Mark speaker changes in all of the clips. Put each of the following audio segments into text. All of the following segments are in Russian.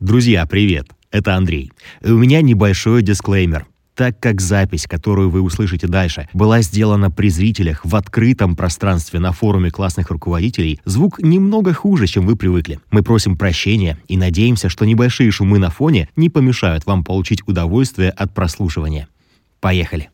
Speaker 1: Друзья, привет! Это Андрей. У меня небольшой дисклеймер. Так как запись, которую вы услышите дальше, была сделана при зрителях в открытом пространстве на форуме классных руководителей, звук немного хуже, чем вы привыкли. Мы просим прощения и надеемся, что небольшие шумы на фоне не помешают вам получить удовольствие от прослушивания. Поехали!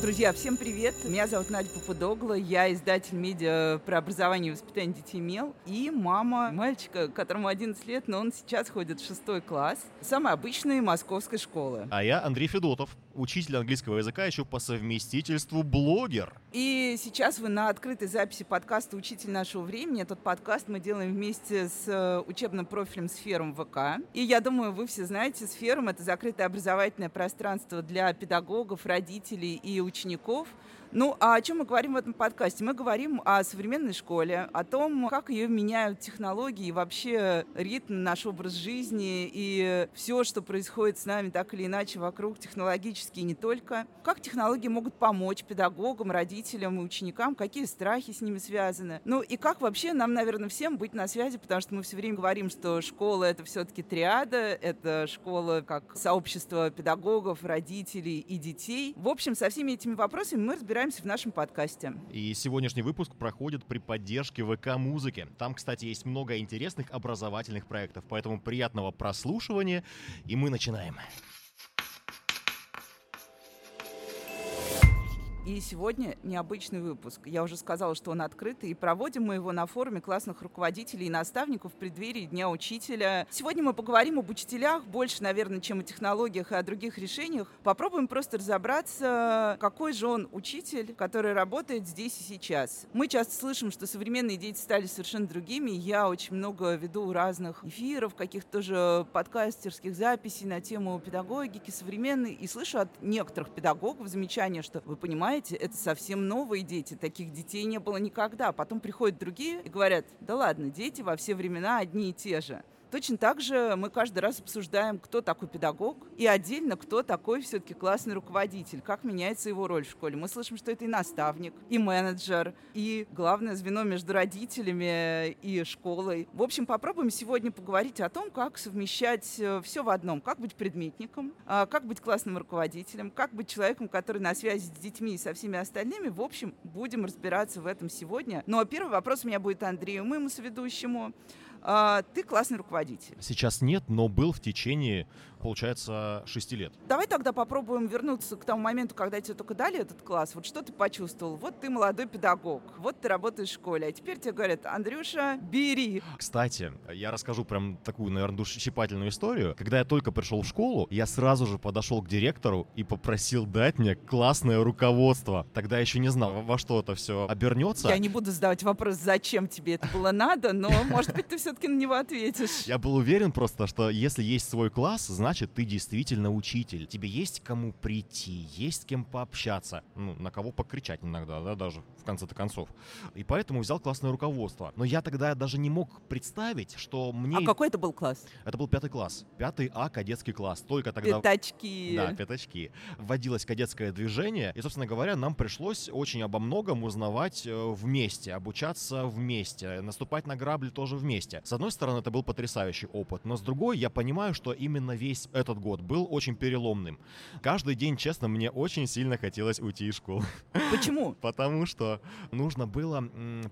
Speaker 2: Друзья, всем привет. Меня зовут Надя Попудогла. Я издатель медиа про образование и воспитание детей МЕЛ. И мама мальчика, которому 11 лет, но он сейчас ходит в шестой класс. Самой обычной московской школы.
Speaker 3: А я Андрей Федотов, учитель английского языка, еще по совместительству блогер.
Speaker 2: И сейчас вы на открытой записи подкаста «Учитель нашего времени». Этот подкаст мы делаем вместе с э, учебным профилем «Сферум ВК». И я думаю, вы все знаете, «Сферум» — это закрытое образовательное пространство для педагогов, родителей и учеников – ну, а о чем мы говорим в этом подкасте? Мы говорим о современной школе, о том, как ее меняют технологии, вообще ритм, наш образ жизни и все, что происходит с нами так или иначе вокруг, технологически и не только. Как технологии могут помочь педагогам, родителям и ученикам, какие страхи с ними связаны. Ну и как вообще нам, наверное, всем быть на связи, потому что мы все время говорим, что школа — это все-таки триада, это школа как сообщество педагогов, родителей и детей. В общем, со всеми этими вопросами мы разбираемся разбираемся в нашем подкасте.
Speaker 3: И сегодняшний выпуск проходит при поддержке ВК-музыки. Там, кстати, есть много интересных образовательных проектов, поэтому приятного прослушивания, и мы начинаем.
Speaker 2: И сегодня необычный выпуск. Я уже сказала, что он открытый, и проводим мы его на форуме классных руководителей и наставников в преддверии Дня Учителя. Сегодня мы поговорим об учителях больше, наверное, чем о технологиях и о других решениях. Попробуем просто разобраться, какой же он учитель, который работает здесь и сейчас. Мы часто слышим, что современные дети стали совершенно другими. Я очень много веду разных эфиров, каких-то тоже подкастерских записей на тему педагогики современной, и слышу от некоторых педагогов замечания, что вы понимаете, понимаете, это совсем новые дети, таких детей не было никогда. Потом приходят другие и говорят, да ладно, дети во все времена одни и те же. Точно так же мы каждый раз обсуждаем, кто такой педагог, и отдельно, кто такой все-таки классный руководитель, как меняется его роль в школе. Мы слышим, что это и наставник, и менеджер, и главное звено между родителями и школой. В общем, попробуем сегодня поговорить о том, как совмещать э, все в одном. Как быть предметником, а, как быть классным руководителем, как быть человеком, который на связи с детьми и со всеми остальными. В общем, будем разбираться в этом сегодня. Но первый вопрос у меня будет Андрею, моему соведущему. А, ты классный руководитель.
Speaker 3: Сейчас нет, но был в течение получается, 6 лет.
Speaker 2: Давай тогда попробуем вернуться к тому моменту, когда тебе только дали этот класс. Вот что ты почувствовал? Вот ты молодой педагог, вот ты работаешь в школе, а теперь тебе говорят, Андрюша, бери.
Speaker 3: Кстати, я расскажу прям такую, наверное, душесчипательную историю. Когда я только пришел в школу, я сразу же подошел к директору и попросил дать мне классное руководство. Тогда еще не знал, во что это все обернется.
Speaker 2: Я не буду задавать вопрос, зачем тебе это было надо, но, может быть, ты все-таки на него ответишь.
Speaker 3: Я был уверен просто, что если есть свой класс, значит, ты действительно учитель. Тебе есть кому прийти, есть с кем пообщаться, ну, на кого покричать иногда, да, даже в конце-то концов. И поэтому взял классное руководство. Но я тогда даже не мог представить, что мне...
Speaker 2: А какой это был класс?
Speaker 3: Это был пятый класс. Пятый А, кадетский класс. Только тогда...
Speaker 2: Пятачки.
Speaker 3: Да, пятачки. Вводилось кадетское движение, и, собственно говоря, нам пришлось очень обо многом узнавать э, вместе, обучаться вместе, наступать на грабли тоже вместе. С одной стороны, это был потрясающий опыт, но с другой, я понимаю, что именно весь этот год был очень переломным. Каждый день, честно, мне очень сильно хотелось уйти из школы.
Speaker 2: Почему?
Speaker 3: Потому что нужно было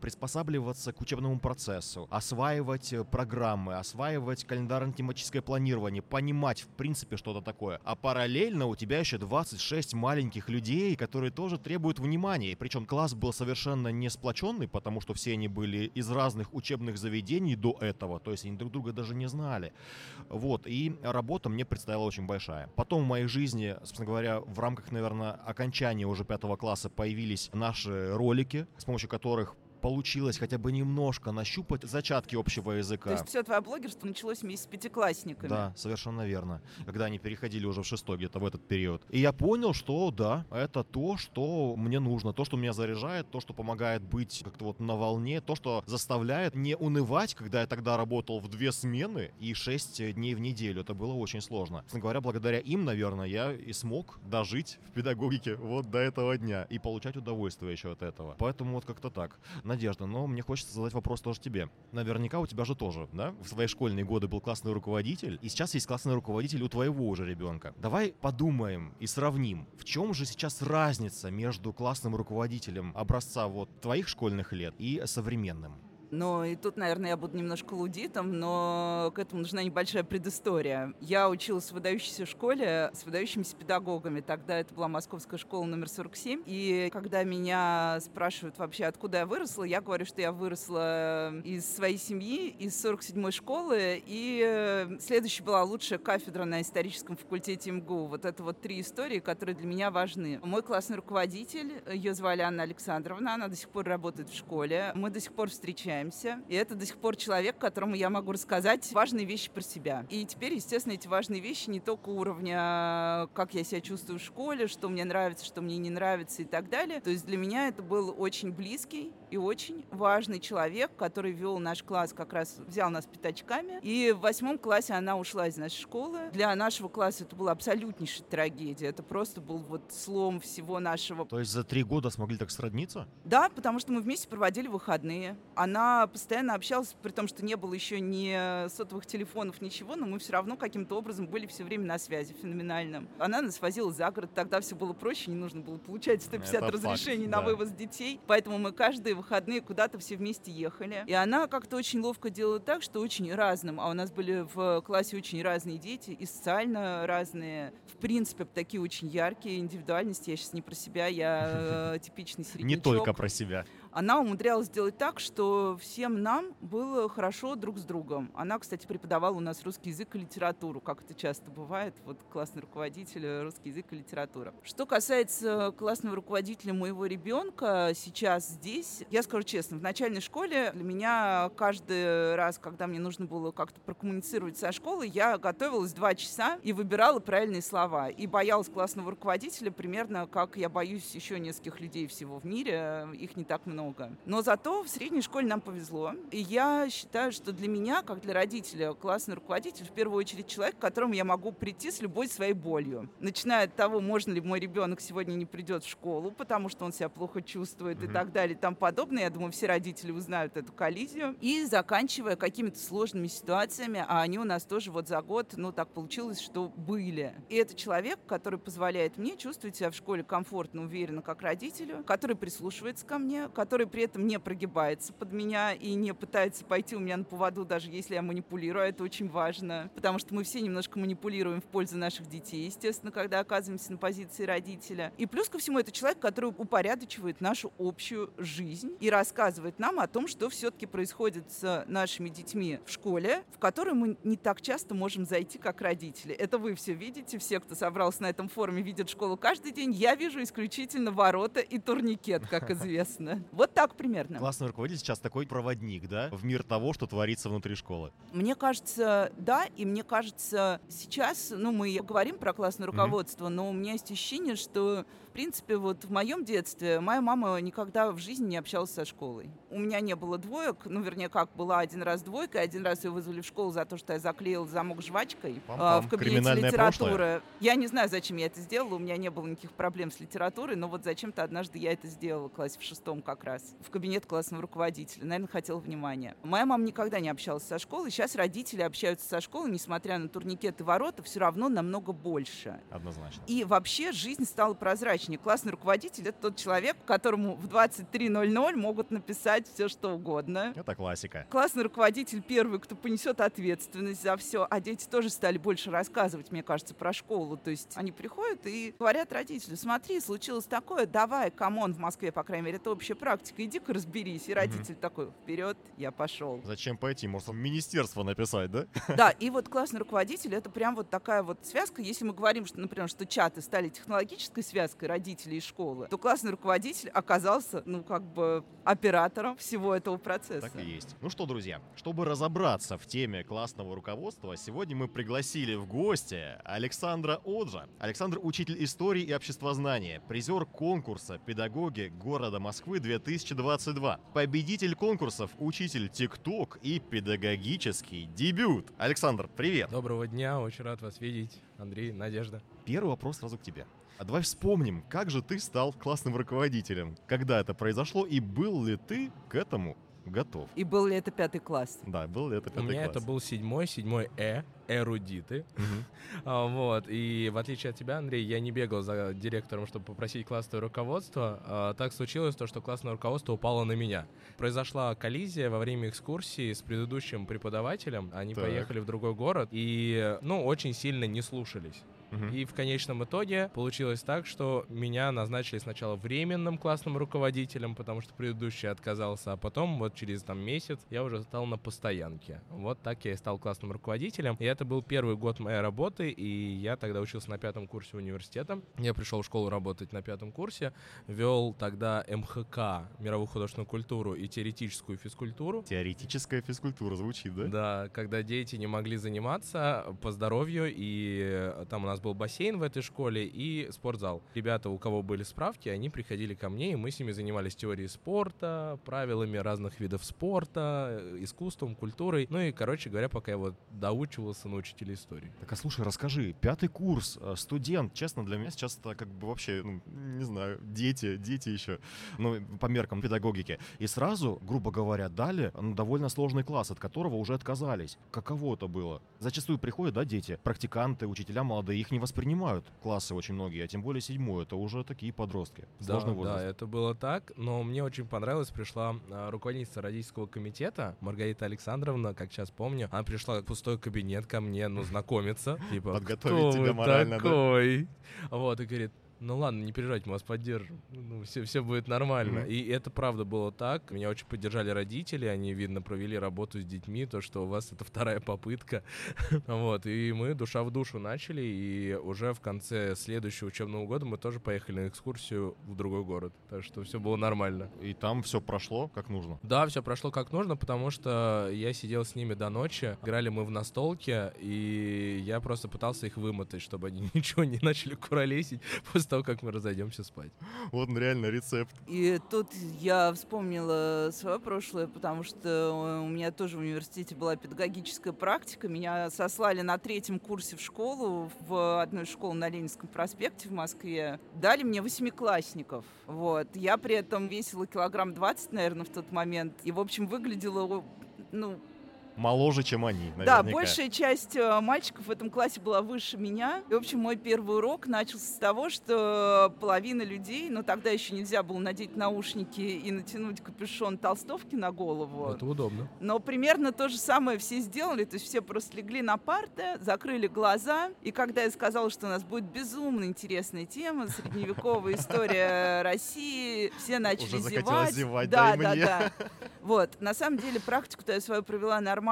Speaker 3: приспосабливаться к учебному процессу, осваивать э, программы, осваивать календарно-тематическое планирование, понимать, в принципе, что-то такое. А параллельно у тебя еще 26 маленьких людей, которые тоже требуют внимания. Причем класс был совершенно не сплоченный, потому что все они были из разных учебных заведений до этого, то есть они друг друга даже не знали. Вот, и работа мне предстояла очень большая. Потом в моей жизни, собственно говоря, в рамках, наверное, окончания уже пятого класса появились наши ролики, с помощью которых получилось хотя бы немножко нащупать зачатки общего языка.
Speaker 2: То есть все твое блогерство началось вместе с пятиклассниками.
Speaker 3: Да, совершенно верно. Когда они переходили уже в шестой где-то в этот период. И я понял, что да, это то, что мне нужно, то, что меня заряжает, то, что помогает быть как-то вот на волне, то, что заставляет не унывать, когда я тогда работал в две смены и шесть дней в неделю. Это было очень сложно. Честно говоря, благодаря им, наверное, я и смог дожить в педагогике вот до этого дня и получать удовольствие еще от этого. Поэтому вот как-то так. Надежда, но мне хочется задать вопрос тоже тебе. Наверняка у тебя же тоже, да? В свои школьные годы был классный руководитель, и сейчас есть классный руководитель у твоего уже ребенка. Давай подумаем и сравним, в чем же сейчас разница между классным руководителем образца вот твоих школьных лет и современным?
Speaker 2: Но и тут, наверное, я буду немножко лудитом, но к этому нужна небольшая предыстория. Я училась в выдающейся школе с выдающимися педагогами. Тогда это была Московская школа номер 47. И когда меня спрашивают вообще, откуда я выросла, я говорю, что я выросла из своей семьи, из 47-й школы. И э, следующая была лучшая кафедра на историческом факультете МГУ. Вот это вот три истории, которые для меня важны. Мой классный руководитель, ее звали Анна Александровна, она до сих пор работает в школе. Мы до сих пор встречаемся общаемся. И это до сих пор человек, которому я могу рассказать важные вещи про себя. И теперь, естественно, эти важные вещи не только уровня, как я себя чувствую в школе, что мне нравится, что мне не нравится и так далее. То есть для меня это был очень близкий и очень важный человек, который вел наш класс, как раз взял нас пятачками. И в восьмом классе она ушла из нашей школы. Для нашего класса это была абсолютнейшая трагедия. Это просто был вот слом всего нашего.
Speaker 3: То есть за три года смогли так сродниться?
Speaker 2: Да, потому что мы вместе проводили выходные. Она постоянно общалась, при том, что не было еще ни сотовых телефонов, ничего, но мы все равно каким-то образом были все время на связи феноменальным. Она нас возила за город, тогда все было проще, не нужно было получать 150 это разрешений факт, на да. вывоз детей. Поэтому мы каждый выходные куда-то все вместе ехали. И она как-то очень ловко делала так, что очень разным. А у нас были в классе очень разные дети, и социально разные. В принципе, такие очень яркие индивидуальности. Я сейчас не про себя, я э, типичный середнячок.
Speaker 3: Не только про себя
Speaker 2: она умудрялась сделать так, что всем нам было хорошо друг с другом. Она, кстати, преподавала у нас русский язык и литературу, как это часто бывает. Вот классный руководитель э, русский язык и литература. Что касается классного руководителя моего ребенка сейчас здесь, я скажу честно, в начальной школе для меня каждый раз, когда мне нужно было как-то прокоммуницировать со школой, я готовилась два часа и выбирала правильные слова. И боялась классного руководителя примерно как я боюсь еще нескольких людей всего в мире. Их не так много много. Но зато в средней школе нам повезло. И я считаю, что для меня, как для родителя, классный руководитель в первую очередь человек, к которому я могу прийти с любой своей болью. Начиная от того, можно ли мой ребенок сегодня не придет в школу, потому что он себя плохо чувствует mm-hmm. и так далее и тому подобное. Я думаю, все родители узнают эту коллизию. И заканчивая какими-то сложными ситуациями, а они у нас тоже вот за год, ну так получилось, что были. И это человек, который позволяет мне чувствовать себя в школе комфортно, уверенно, как родителю, который прислушивается ко мне, который который при этом не прогибается под меня и не пытается пойти у меня на поводу, даже если я манипулирую. Это очень важно, потому что мы все немножко манипулируем в пользу наших детей, естественно, когда оказываемся на позиции родителя. И плюс ко всему, это человек, который упорядочивает нашу общую жизнь и рассказывает нам о том, что все-таки происходит с нашими детьми в школе, в которую мы не так часто можем зайти, как родители. Это вы все видите, все, кто собрался на этом форуме, видят школу каждый день. Я вижу исключительно ворота и турникет, как известно. Вот вот так примерно.
Speaker 3: Классный руководитель сейчас такой проводник, да, в мир того, что творится внутри школы.
Speaker 2: Мне кажется, да, и мне кажется, сейчас, ну, мы говорим про классное руководство, mm-hmm. но у меня есть ощущение, что принципе, вот в моем детстве моя мама никогда в жизни не общалась со школой. У меня не было двоек, ну, вернее, как, была один раз двойка, один раз ее вызвали в школу за то, что я заклеил замок жвачкой
Speaker 3: а,
Speaker 2: в кабинете литературы. Прошлое. Я не знаю, зачем я это сделала, у меня не было никаких проблем с литературой, но вот зачем-то однажды я это сделала в классе в шестом как раз, в кабинет классного руководителя. Наверное, хотела внимания. Моя мама никогда не общалась со школой, сейчас родители общаются со школой, несмотря на турникеты ворота, все равно намного больше.
Speaker 3: Однозначно.
Speaker 2: И вообще жизнь стала прозрачной точнее, классный руководитель — это тот человек, которому в 23.00 могут написать все, что угодно.
Speaker 3: Это классика.
Speaker 2: Классный руководитель первый, кто понесет ответственность за все. А дети тоже стали больше рассказывать, мне кажется, про школу. То есть они приходят и говорят родителю, смотри, случилось такое, давай, come on, в Москве, по крайней мере, это общая практика, иди-ка разберись. И родитель угу. такой, вперед, я пошел.
Speaker 3: Зачем пойти? Может, в министерство написать, да?
Speaker 2: Да, и вот классный руководитель — это прям вот такая вот связка. Если мы говорим, что, например, что чаты стали технологической связкой, родителей школы, то классный руководитель оказался, ну, как бы оператором всего этого процесса.
Speaker 3: Так и есть. Ну что, друзья, чтобы разобраться в теме классного руководства, сегодня мы пригласили в гости Александра Оджа. Александр – учитель истории и обществознания, призер конкурса «Педагоги города Москвы 2022», победитель конкурсов «Учитель ТикТок» и «Педагогический дебют». Александр, привет!
Speaker 4: Доброго дня, очень рад вас видеть. Андрей, Надежда.
Speaker 3: Первый вопрос сразу к тебе. А давай вспомним, как же ты стал классным руководителем? Когда это произошло и был ли ты к этому готов?
Speaker 2: И был ли это пятый класс?
Speaker 3: Да, был ли это
Speaker 4: У
Speaker 3: пятый
Speaker 4: меня
Speaker 3: класс?
Speaker 4: это был седьмой, седьмой Э, эрудиты. А, Вот, и в отличие от тебя, Андрей, я не бегал за директором, чтобы попросить классное руководство. А, Так случилось то, что классное руководство упало на меня. Произошла коллизия во время экскурсии с предыдущим преподавателем. Они
Speaker 3: Так.
Speaker 4: поехали в другой город и, ну, очень сильно не слушались.
Speaker 3: Мгм.
Speaker 4: И в конечном итоге получилось так, что меня назначили сначала временным классным руководителем, потому что предыдущий отказался, а потом вот через там месяц я уже стал на постоянке. Вот так я и стал классным руководителем. И это был первый год моей работы, и я тогда учился на пятом курсе университета. Я пришел в школу работать на пятом курсе, вел тогда МХК, мировую художественную культуру и теоретическую физкультуру.
Speaker 3: Теоретическая физкультура звучит, да?
Speaker 4: Да, когда дети не могли заниматься по здоровью, и э, там у нас был бассейн в этой школе и спортзал. Ребята, у кого были справки, они приходили ко мне, и мы с ними занимались теорией спорта, правилами разных видов спорта, э, искусством, культурой. Ну и, короче говоря, пока я вот доучивался на учителя истории.
Speaker 3: Так, а слушай, расскажи, пятый курс, э, студент, честно, для меня сейчас это как бы вообще, ну, не знаю, дети, дети еще, ну, по меркам педагогики. И сразу, грубо говоря, дали ну, довольно сложный класс, от которого уже отказались. Каково это было? Зачастую приходят, да, дети, практиканты, учителя молодые, их не воспринимают классы очень многие, а тем более седьмой, это уже такие подростки.
Speaker 4: Да,
Speaker 3: возраст.
Speaker 4: да, это было так, но мне очень понравилось, пришла а, руководительница родительского комитета Маргарита Александровна, как сейчас помню, она пришла в пустой кабинет ко мне, ну, знакомиться, типа,
Speaker 3: Подготовить
Speaker 4: «Кто
Speaker 3: тебя морально, да?»
Speaker 4: такой? Вот, и говорит, ну ладно, не переживайте, мы вас поддержим. Ну, все, все будет нормально.
Speaker 3: Мгм.
Speaker 4: И это правда было так. Меня очень поддержали родители, они, видно, провели работу с детьми, то, что у вас это вторая попытка. Вот, и мы душа в душу начали, и уже в конце следующего учебного года мы тоже поехали на экскурсию в другой город. Так что все было нормально.
Speaker 3: И там все прошло как нужно.
Speaker 4: Да, все прошло как нужно, потому что я сидел с ними до ночи, играли мы в настолке, и я просто пытался их вымотать, чтобы они ничего не начали куролесить после того, как мы разойдемся спать.
Speaker 3: Вот он реально рецепт.
Speaker 2: И тут я вспомнила свое прошлое, потому что у меня тоже в университете была педагогическая практика. Меня сослали на третьем курсе в школу, в одну из школ на Ленинском проспекте в Москве. Дали мне восьмиклассников. Вот. Я при этом весила килограмм 20, наверное, в тот момент. И, в общем, выглядела, ну,
Speaker 3: Моложе, чем они,
Speaker 2: да,
Speaker 3: наверняка.
Speaker 2: большая часть э, мальчиков в этом классе была выше меня. И, в общем, мой первый урок начался с того, что половина людей, ну тогда еще нельзя было надеть наушники и натянуть капюшон толстовки на голову.
Speaker 4: Это удобно.
Speaker 2: Но примерно то же самое все сделали, то есть все просто легли на парты, закрыли глаза, и когда я сказала, что у нас будет безумно интересная тема, средневековая история России, все начали
Speaker 3: Уже
Speaker 2: зевать.
Speaker 3: зевать,
Speaker 2: да,
Speaker 3: да,
Speaker 2: да, да. Вот, на самом деле практику-то я свою провела нормально,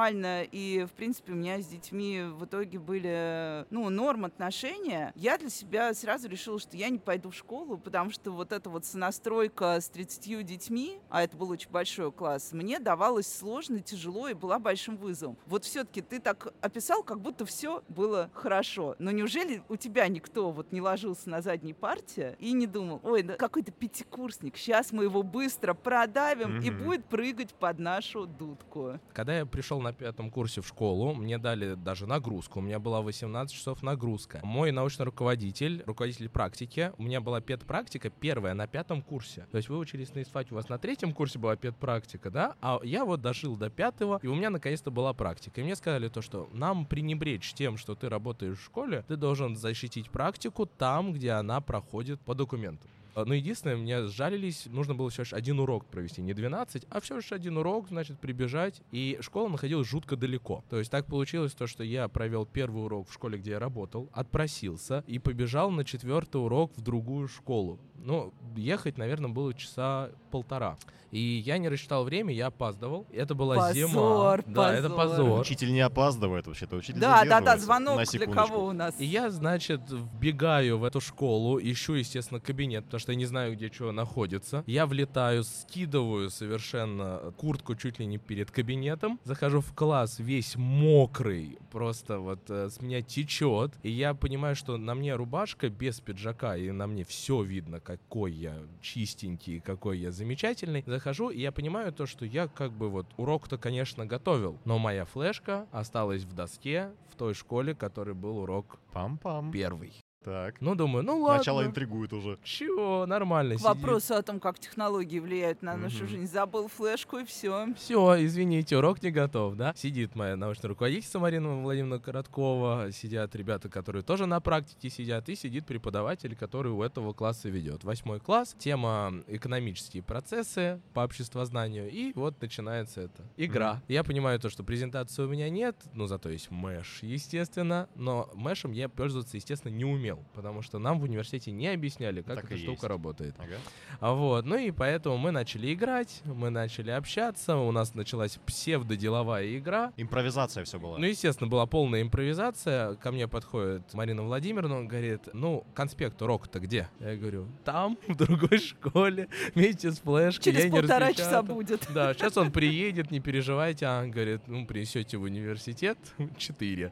Speaker 2: и, в принципе, у меня с детьми в итоге были, ну, норм отношения. Я для себя сразу решила, что я не пойду в школу, потому что вот эта вот сонастройка с 30 детьми, а это был очень большой класс, мне давалось сложно, тяжело и была большим вызовом. Вот все-таки ты так описал, как будто все было хорошо. Но неужели у тебя никто вот не ложился на задней парте и не думал, ой, да какой-то пятикурсник, сейчас мы его быстро продавим и
Speaker 3: Мгм.
Speaker 2: будет прыгать под нашу дудку.
Speaker 4: Когда я пришел на пятом курсе в школу, мне дали даже нагрузку. У меня была 18 часов нагрузка. Мой научный руководитель, руководитель практики, у меня была педпрактика первая на пятом курсе. То есть вы учились на ИСФАКе, у вас на третьем курсе была педпрактика, да? А я вот дожил до пятого, и у меня наконец-то была практика. И мне сказали то, что нам пренебречь тем, что ты работаешь в школе, ты должен защитить практику там, где она проходит по документам. А, Но единственное, меня сжалились, нужно было всего лишь один урок провести, не 12, а всего лишь один урок, значит, прибежать. И школа находилась жутко далеко. То есть так получилось то, что я провел первый урок в школе, где я работал, отпросился и побежал на четвертый урок в другую школу. Ну, ехать, наверное, было часа полтора. И я не рассчитал время, я опаздывал. Это была
Speaker 2: Позор,
Speaker 4: зима. Да, это
Speaker 2: позор.
Speaker 4: позор.
Speaker 3: Учитель не опаздывает вообще-то, учитель
Speaker 2: Да, да, да, звонок
Speaker 3: На
Speaker 2: для
Speaker 3: секундочку.
Speaker 2: кого у нас?
Speaker 4: И я, значит, вбегаю в эту школу, ищу, естественно, кабинет, потому что я не знаю, где что находится. Я влетаю, скидываю совершенно куртку чуть ли не перед кабинетом, захожу в класс весь мокрый, просто вот э, с меня течет. И я понимаю, что на мне рубашка без пиджака, и на мне все видно, какой я чистенький, какой я замечательный. Захожу, и я понимаю то, что я как бы вот урок-то, конечно, готовил, но моя флешка осталась в доске в той школе, который был урок
Speaker 3: Пам-пам.
Speaker 4: первый.
Speaker 3: Так.
Speaker 4: Ну, думаю, ну ладно.
Speaker 3: Начало интригует уже.
Speaker 4: Чего, нормально.
Speaker 2: К вопросу о том, как технологии влияют на нашу
Speaker 3: Мгм.
Speaker 2: жизнь. Забыл флешку и все.
Speaker 4: Все, извините, урок не готов, да? Сидит моя научная руководительница Марина Владимировна Короткова, сидят ребята, которые тоже на практике сидят, и сидит преподаватель, который у этого класса ведет. Восьмой класс, тема экономические процессы по обществознанию, и вот начинается это. Игра. Я понимаю то, что презентации у меня нет, ну зато есть мэш, естественно, но мэшем я пользоваться, естественно, не умел, потому что нам в университете не объясняли, как
Speaker 3: Так
Speaker 4: эта штука
Speaker 3: есть.
Speaker 4: работает.
Speaker 3: Ага.
Speaker 4: А Вот, ну и поэтому мы начали играть, мы начали общаться, у нас началась псевдоделовая игра.
Speaker 3: Импровизация все была.
Speaker 4: Ну, естественно, была полная импровизация. Ко мне подходит Марина Владимировна, он говорит, ну, конспект урока-то где? Я говорю, там, в другой школе, вместе с флешкой.
Speaker 2: Через
Speaker 4: я не
Speaker 2: полтора часа
Speaker 4: распечатал».
Speaker 2: будет.
Speaker 4: Да, сейчас он приедет, не переживайте. А он говорит, ну, принесете в университет 4.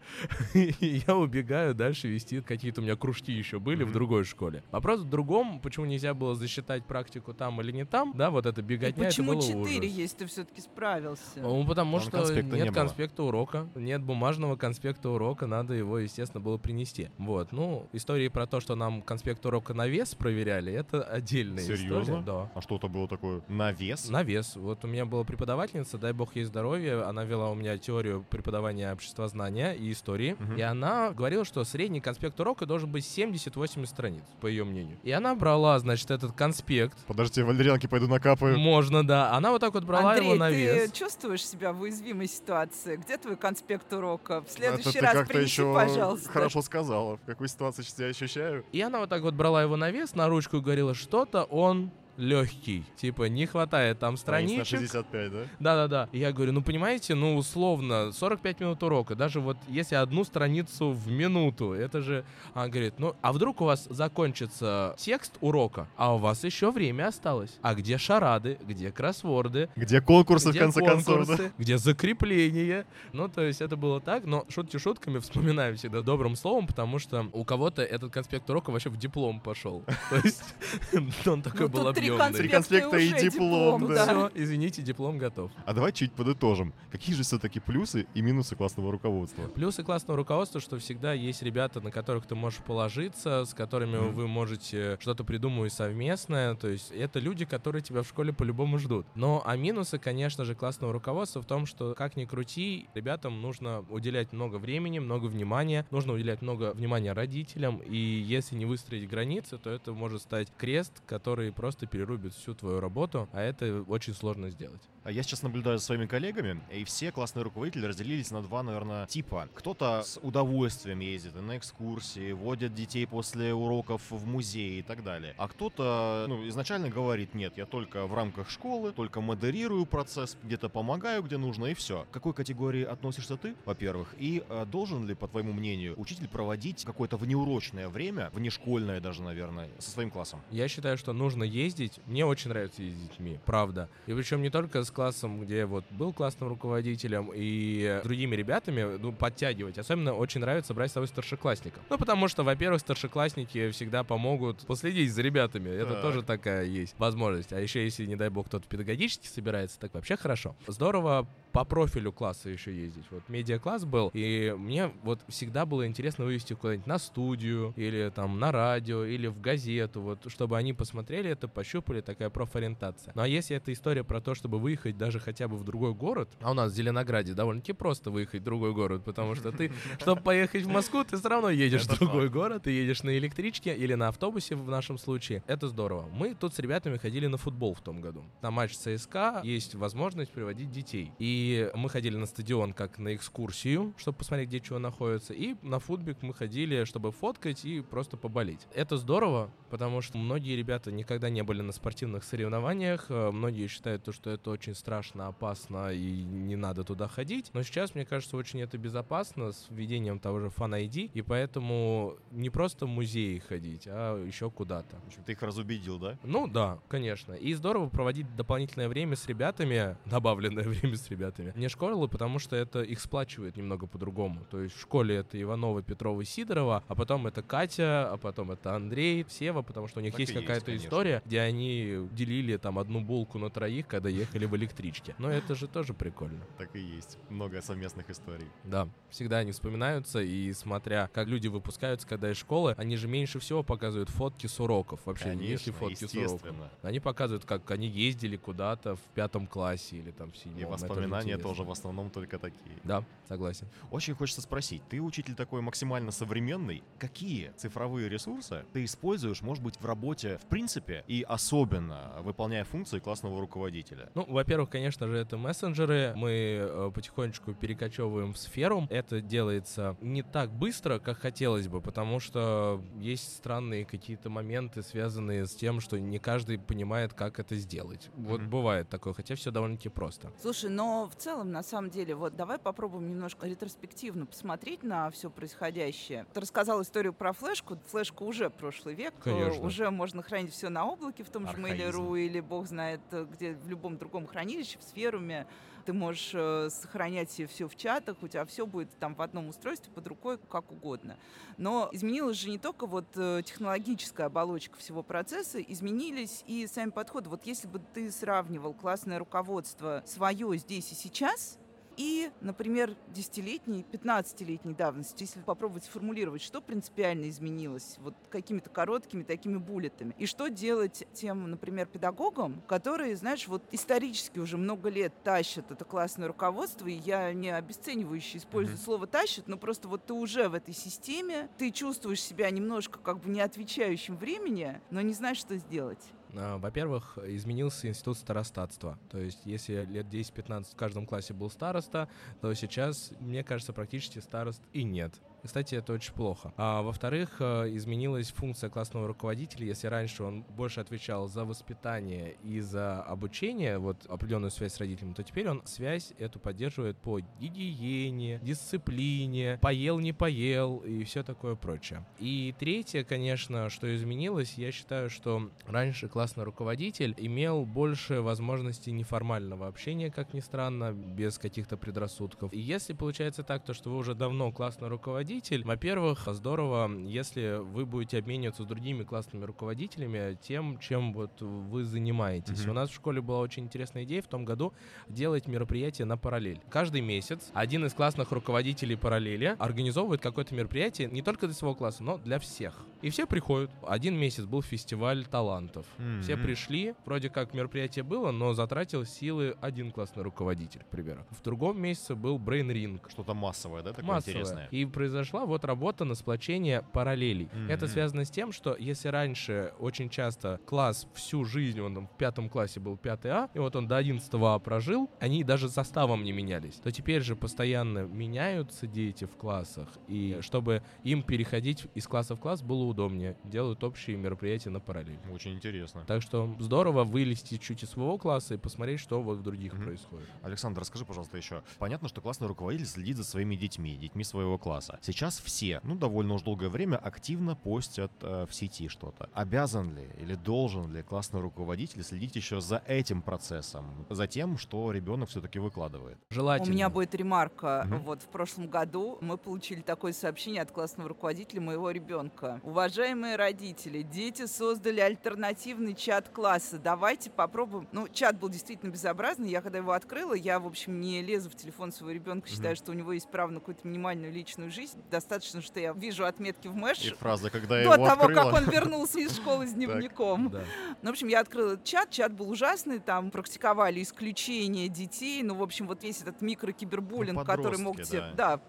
Speaker 4: И я убегаю дальше вести какие-то у меня кружки еще были в
Speaker 3: Мгм.
Speaker 4: другой школе. Вопрос в другом, почему нельзя было засчитать практику там или не там, да, вот это
Speaker 2: И
Speaker 4: беготня,
Speaker 2: почему
Speaker 4: это было
Speaker 2: четыре,
Speaker 4: ужас.
Speaker 2: если ты все-таки справился?
Speaker 4: Ну, потому
Speaker 3: Там
Speaker 4: что
Speaker 3: конспекта не
Speaker 4: нет
Speaker 3: было.
Speaker 4: конспекта урока, нет бумажного конспекта урока, надо его, естественно, было принести. Вот, ну, истории про то, что нам конспект урока на вес проверяли, это отдельная
Speaker 3: Серьезно?
Speaker 4: история. Да.
Speaker 3: А что-то было такое на вес?
Speaker 4: На вес. Вот у меня была преподавательница, дай бог ей здоровья, она вела у меня теорию преподавания обществознания и истории,
Speaker 3: Мгм.
Speaker 4: и она говорила, что средний конспект урока должен быть 70-80 страниц, по ее мнению. И она брала, значит, этот конспект,
Speaker 3: Подождите, валерьянки пойду накапаю.
Speaker 4: можно, да, она вот так вот брала
Speaker 2: Андрей,
Speaker 4: его на
Speaker 2: ты
Speaker 4: вес.
Speaker 2: чувствуешь себя в уязвимой ситуации? Где твой конспект урока? В
Speaker 3: Это
Speaker 2: следующий
Speaker 3: ты
Speaker 2: раз
Speaker 3: как-то
Speaker 2: принеси,
Speaker 3: еще
Speaker 2: пожалуйста.
Speaker 3: хорошо сказала. В какой ситуации сейчас я ощущаю?
Speaker 4: И она вот так вот брала его на вес, на ручку и говорила, что-то он легкий. Типа, не хватает там
Speaker 3: Страниц на
Speaker 4: страничек.
Speaker 3: 65, да?
Speaker 4: Да-да-да. Я говорю, ну понимаете, ну условно, 45 минут урока, даже вот если одну страницу в минуту, это же... Она говорит, ну а вдруг у вас закончится текст урока, а у вас еще время осталось? А где шарады, где кроссворды,
Speaker 3: Где конкурсы,
Speaker 4: где
Speaker 3: в конце концов, да?
Speaker 4: где закрепление. Ну, то есть это было так, но шутки шутками вспоминаю всегда добрым словом, потому что у кого-то этот конспект урока вообще в диплом пошел. То есть он такой
Speaker 2: Ну,
Speaker 4: был
Speaker 2: три
Speaker 4: объемный.
Speaker 3: Три конспекта и диплом, да.
Speaker 4: Все, извините, диплом готов.
Speaker 3: А давай чуть подытожим. Какие же все-таки плюсы и минусы классного руководства?
Speaker 4: Плюсы классного руководства, что всегда есть ребята, на которых ты можешь положиться, с которыми
Speaker 3: Мгм.
Speaker 4: вы можете что-то придумывать совместное. То есть это люди, которые тебя в школе по-любому ждут. Но а минусы, конечно же, классного руководства в том, что как ни крути, ребятам нужно уделять много времени, много внимания, нужно уделять много внимания родителям. И если не выстроить границы, то это может стать крест, который просто перерубит всю твою работу, а это очень сложно сделать.
Speaker 3: А Я сейчас наблюдаю за своими коллегами, и все классные руководители разделились на два, наверное, типа. Кто-то с удовольствием ездит на экскурсии, водят детей после уроков в музей и так далее. А кто-то, ну, изначально говорит, нет, я только в рамках школы, только модерирую процесс, где-то помогаю, где нужно, и все. К какой категории относишься ты, во-первых? И э, должен ли, по твоему мнению, учитель проводить какое-то внеурочное время, внешкольное даже, наверное, со своим классом?
Speaker 4: Я считаю, что нужно ездить. Мне очень нравится ездить с детьми, правда. И причем не только с классом, где я вот был классным руководителем, и другими ребятами, ну, подтягивать. Особенно очень нравится брать с собой старшеклассников. Ну, потому что, во-первых, старшеклассники всегда помогут последить за ребятами. Это
Speaker 3: Так.
Speaker 4: тоже такая есть возможность. А еще, если, не дай бог, кто-то педагогически собирается, так вообще хорошо. Здорово по профилю класса еще ездить. Вот медиа-класс был, и мне вот всегда было интересно вывести куда-нибудь на студию, или там на радио, или в газету, вот, чтобы они посмотрели это, пощупали, такая профориентация. Ну а если это история про то, чтобы выехать даже хотя бы в другой город, а у нас в Зеленограде довольно-таки просто выехать в другой город, потому что ты, чтобы поехать в Москву, ты все равно едешь в другой город, ты едешь на электричке или на автобусе в нашем случае. Это здорово. Мы тут с ребятами ходили на футбол в том году. На матч ЦСКА есть возможность приводить детей. И мы ходили на стадион как на экскурсию, чтобы посмотреть, где чего находится. И на футбик мы ходили, чтобы фоткать и просто поболеть. Это здорово, потому что многие ребята никогда не были на спортивных соревнованиях. Э, многие считают, то, что это очень страшно, опасно и не надо туда ходить. Но сейчас, мне кажется, очень это безопасно с введением того же Fan ID. И поэтому не просто в музеи ходить, а еще куда-то.
Speaker 3: В общем, ты их разубедил, да?
Speaker 4: Ну да, конечно. И здорово проводить дополнительное время с ребятами, добавленное время с ребятами. Не школы, потому что это их сплачивает немного по-другому. То есть в школе это Иванова, Петрова, Сидорова, а потом это Катя, а потом это Андрей, Сева, потому что у них
Speaker 3: Так
Speaker 4: есть какая-то история, где они делили там одну булку на троих, когда ехали в электричке. Но это же тоже прикольно.
Speaker 3: Так и есть. Много совместных историй.
Speaker 4: Да, всегда они вспоминаются, и смотря, как люди выпускаются, когда из школы, они же меньше всего показывают фотки с уроков. Вообще, не если фотки с уроков. Они показывают, как они ездили куда-то в пятом классе или там в седьмом.
Speaker 3: И воспоминания тоже в основном только такие.
Speaker 4: Да, согласен.
Speaker 3: Очень хочется спросить, ты учитель такой максимально современный, какие цифровые ресурсы ты используешь, может быть, в работе в принципе и особенно выполняя функции классного руководителя?
Speaker 4: Ну, во-первых, конечно же, это мессенджеры. Мы э, потихонечку перекочевываем в сферу. Это делается не так быстро, как хотелось бы, потому что есть странные какие-то моменты, связанные с тем, что не каждый понимает, как это сделать. Вот
Speaker 3: Мгм.
Speaker 4: бывает такое, хотя все довольно-таки просто.
Speaker 2: Слушай, но в целом, на самом деле, вот давай попробуем немножко ретроспективно посмотреть на все происходящее. Ты рассказал историю про флешку. Флешка уже прошлый век. Э,
Speaker 4: Конечно.
Speaker 2: Уже можно хранить все на облаке, в том же. Mail.ru или бог знает э, где, в любом другом хранилище, в сферуме. Ты можешь э, сохранять все в чатах, у тебя все будет там в одном устройстве, под рукой, как угодно. Но изменилась же не только вот э, технологическая оболочка всего процесса, изменились и сами подходы. Вот если бы ты сравнивал классное руководство свое здесь и сейчас, и, например, 10-летней, 15-летней давности, если попробовать сформулировать, что принципиально изменилось, вот какими-то короткими такими буллетами. И что делать тем, например, педагогам, которые, знаешь, вот исторически уже много лет тащат это классное руководство, и я не обесценивающе использую
Speaker 3: Мгм.
Speaker 2: слово «тащат», но просто вот ты уже в этой системе, ты чувствуешь себя немножко как бы не отвечающим времени, но не знаешь, что сделать.
Speaker 4: А, Во-первых, изменился институт старостатства. То есть, если лет 10-15 в каждом классе был староста, то сейчас, мне кажется, практически старост и нет. Кстати, это очень плохо. А во-вторых, э, изменилась функция классного руководителя. Если раньше он больше отвечал за воспитание и за обучение, вот определенную связь с родителями, то теперь он связь эту поддерживает по гигиене, дисциплине, поел, не поел и все такое прочее. И третье, конечно, что изменилось, я считаю, что раньше классный руководитель имел больше возможностей неформального общения, как ни странно, без каких-то предрассудков. И если получается так, то что вы уже давно классный руководитель, во-первых, здорово, если вы будете обмениваться с другими классными руководителями тем, чем вот вы занимаетесь.
Speaker 3: Мгм.
Speaker 4: У нас в школе была очень интересная идея в том году делать мероприятие на параллель. Каждый месяц один из классных руководителей параллели организовывает какое-то мероприятие не только для своего класса, но для всех. И все приходят. Один месяц был фестиваль талантов. Все
Speaker 3: Мгм.
Speaker 4: пришли, вроде как мероприятие было, но затратил силы один классный руководитель, к примеру. В другом месяце был Brain Ring.
Speaker 3: Что-то массовое, да, такое
Speaker 4: Массовое.
Speaker 3: интересное?
Speaker 4: И произошла вот работа на сплочение параллелей.
Speaker 3: Мгм.
Speaker 4: Это связано с тем, что если раньше очень часто класс всю жизнь, он там в пятом классе был 5 А, и вот он до 11 А прожил, они даже составом не менялись, то теперь же постоянно меняются дети в классах, и чтобы им переходить из класса в класс было удобнее, делают общие мероприятия на параллель.
Speaker 3: Очень интересно.
Speaker 4: Так что здорово вылезти чуть из своего класса и посмотреть, что вот в других
Speaker 3: Мгм.
Speaker 4: происходит.
Speaker 3: Александр, расскажи, пожалуйста, еще. Понятно, что классный руководитель следит за своими детьми, детьми своего класса. Сейчас все, ну, довольно уж долгое время активно постят э, в сети что-то. Обязан ли или должен ли классный руководитель следить еще за этим процессом, за тем, что ребенок все-таки выкладывает?
Speaker 4: Желательно.
Speaker 2: У меня будет ремарка.
Speaker 3: Мгм.
Speaker 2: Вот в прошлом году мы получили такое сообщение от классного руководителя моего ребенка. Уважаемые родители, дети создали альтернативный чат класса. Давайте попробуем. Ну, чат был действительно безобразный. Я когда его открыла, я, в общем, не лезу в телефон своего ребенка, считаю, что у него есть право на какую-то минимальную личную жизнь. Достаточно, что я вижу отметки в мэш.
Speaker 3: И фраза, когда я
Speaker 2: До
Speaker 3: его
Speaker 2: того,
Speaker 3: открыла.
Speaker 2: как он вернулся из школы с дневником.
Speaker 4: Да.
Speaker 2: Ну, в общем, я открыла чат, чат был ужасный, там практиковали исключение детей, ну, в общем, вот весь этот микрокибербуллинг,
Speaker 3: Ну,
Speaker 2: который мог себе, да,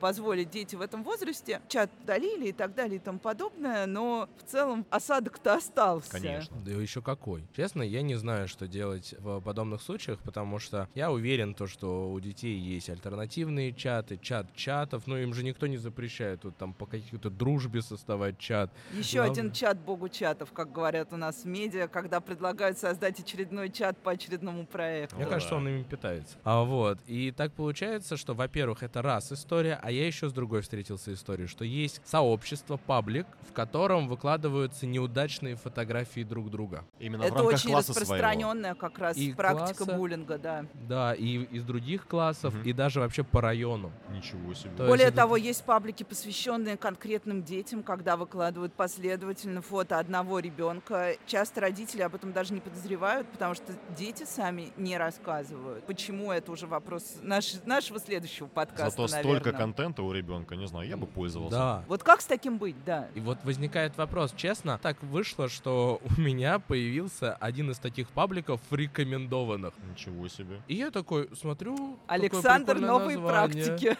Speaker 2: позволить дети в этом возрасте. Чат удалили и так далее и тому подобное, но в целом осадок-то остался.
Speaker 3: Конечно.
Speaker 4: Да еще какой. Честно, я не знаю, что делать в подобных случаях, потому что я уверен, то, что у детей есть альтернативные чаты, чат чатов, но им же никто не запрещает тут там по какой-то дружбе составать чат.
Speaker 2: Еще
Speaker 4: Главное-
Speaker 2: один чат богу чатов, как говорят у нас в медиа, когда предлагают создать очередной чат по очередному проекту.
Speaker 4: Мне
Speaker 3: Да.
Speaker 4: кажется, он ими питается. А вот. И так получается, что, во-первых, это раз история, а я еще с другой встретился историей, что есть сообщество, паблик, в котором выкладываются неудачные фотографии друг друга.
Speaker 3: Именно в
Speaker 2: Это
Speaker 3: рамках
Speaker 2: очень
Speaker 3: класса своего.
Speaker 2: распространенная как раз
Speaker 4: И
Speaker 2: практика
Speaker 4: класса.
Speaker 2: буллинга, да.
Speaker 4: Да, и из других классов,
Speaker 3: Мгм.
Speaker 4: и даже вообще по району.
Speaker 3: Ничего себе.
Speaker 4: То
Speaker 2: Более
Speaker 4: есть это-
Speaker 2: того, есть паблики, посвященные конкретным детям, когда выкладывают последовательно фото одного ребенка. Часто родители об этом даже не подозревают, потому что дети сами не рассказывают. Почему это уже вопрос наш, нашего следующего подкаста,
Speaker 3: Зато столько
Speaker 2: наверное.
Speaker 3: Контента у ребенка, не знаю, я бы пользовался.
Speaker 4: Да.
Speaker 2: Вот как с таким быть, да?
Speaker 4: И вот возникает вопрос, честно, так вышло, что у меня появился один из таких пабликов рекомендованных.
Speaker 3: Ничего себе.
Speaker 4: И я такой смотрю,
Speaker 2: Александр, новые
Speaker 4: название.
Speaker 2: практики.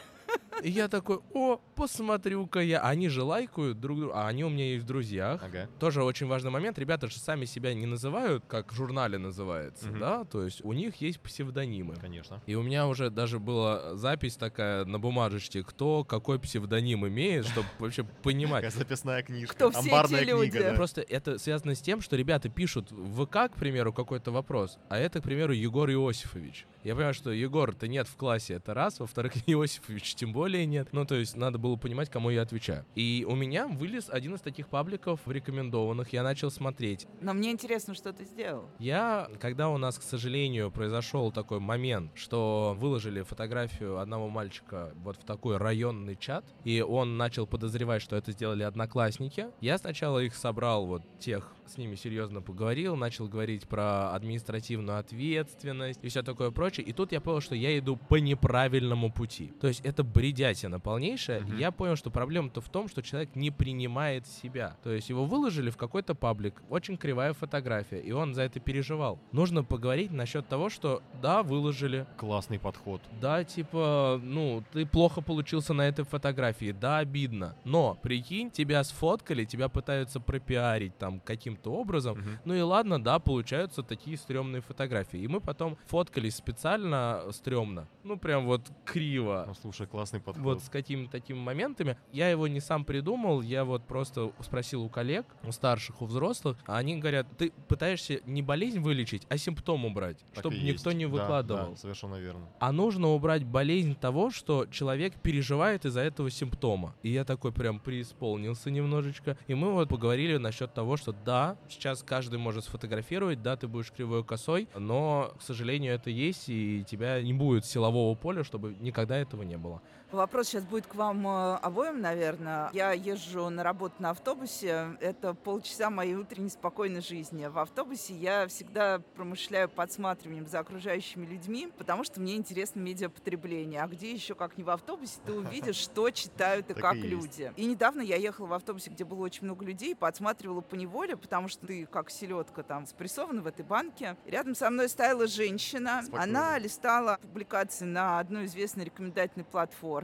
Speaker 4: И я такой, о, посмотрю-ка я. Они же лайкают друг друга, а они у меня есть в друзьях.
Speaker 3: Ага.
Speaker 4: Тоже очень важный момент. Ребята же сами себя не называют, как в журнале называется,
Speaker 3: Мгм.
Speaker 4: да? То есть у них есть псевдонимы.
Speaker 3: Конечно.
Speaker 4: И у меня уже даже была запись такая на бумажечке, кто какой псевдоним имеет, чтобы вообще понимать.
Speaker 3: Такая записная книжка.
Speaker 2: Кто все
Speaker 3: Амбарная
Speaker 2: эти люди?
Speaker 3: книга.
Speaker 4: Просто это связано с тем, что ребята пишут в ВК, к примеру, какой-то вопрос, а это, к примеру, Егор Иосифович. Я понимаю, что Егор-то нет в классе, это раз, во-вторых, Иосифович тем более нет. Ну, то есть надо было понимать, кому я отвечаю. И у меня вылез один из таких пабликов рекомендованных, я начал смотреть.
Speaker 2: Но мне интересно, что ты сделал.
Speaker 4: Я, когда у нас, к сожалению, произошел такой момент, что выложили фотографию одного мальчика вот в такой районный чат, и он начал подозревать, что это сделали одноклассники, я сначала их собрал, вот тех, с ними серьезно поговорил, начал говорить про административную ответственность и все такое прочее, и тут я понял, что я иду по неправильному пути. То есть это бредятина полнейшая, и я понял, что проблема-то в том, что человек не принимает себя. То есть его выложили в какой-то паблик, очень кривая фотография, и он за это переживал. Нужно поговорить насчет того, что да, выложили,
Speaker 3: Классный подход.
Speaker 4: да, типа, ну, ты плохо получился на этой фотографии, да, обидно. Но, прикинь, тебя сфоткали, тебя пытаются пропиарить там каким-то образом.
Speaker 3: Мгм.
Speaker 4: Ну и ладно, да, получаются такие стрёмные фотографии. И мы потом фоткались специально стрёмно. Ну, прям вот криво.
Speaker 3: Ну, слушай, классный подход.
Speaker 4: Вот с какими-то такими моментами. Я его не сам придумал, я вот просто спросил у коллег, у старших, у взрослых, а они говорят, ты пытаешься не болезнь вылечить, а симптом убрать,
Speaker 3: Так
Speaker 4: чтобы никто
Speaker 3: есть.
Speaker 4: не
Speaker 3: Да,
Speaker 4: выкладывал.
Speaker 3: Да, совершенно верно.
Speaker 4: А нужно убрать болезнь того, что человек переживает из-за этого симптома. И я такой прям преисполнился немножечко. И мы вот поговорили насчет того, что да, сейчас каждый может сфотографировать, да, ты будешь кривой косой, но, к сожалению, это есть, и тебя не будет силового поля, чтобы никогда этого не было.
Speaker 2: Вопрос сейчас будет к вам э, обоим, наверное. Я езжу на работу на автобусе. Это полчаса моей утренней спокойной жизни. В автобусе я всегда промышляю подсматриванием за окружающими людьми, потому что мне интересно медиапотребление. А где еще, как не в автобусе, ты увидишь, что читают и как люди. И недавно я ехала в автобусе, где было очень много людей, подсматривала по неволе, потому что ты, как селедка, там спрессована в этой банке. Рядом со мной стояла женщина. Она листала публикации на одной известной рекомендательной платформе.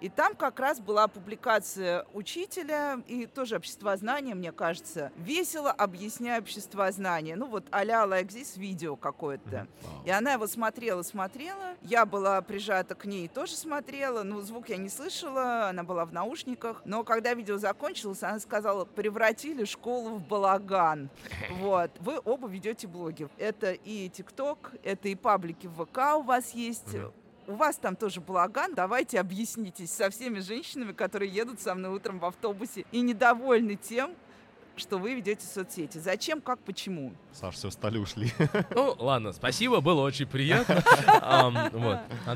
Speaker 2: И там как раз была публикация учителя и тоже обществознание, мне кажется. Весело объясняя обществознание. Ну вот а-ля like this видео какое-то. И она его смотрела, смотрела. Я была прижата к ней, тоже смотрела. Ну, звук я не слышала, она была в наушниках. Но когда видео закончилось, она сказала, превратили школу в балаган. Вот. Вы оба ведете блоги. Это и ТикТок, это и паблики в ВК у вас есть. У вас там тоже балаган. Давайте объяснитесь со всеми женщинами, которые едут со мной утром в автобусе и недовольны тем, что вы ведете соцсети. Зачем, как, почему?
Speaker 3: Саш, все, стали ушли.
Speaker 4: Ну, ладно, спасибо, было очень приятно.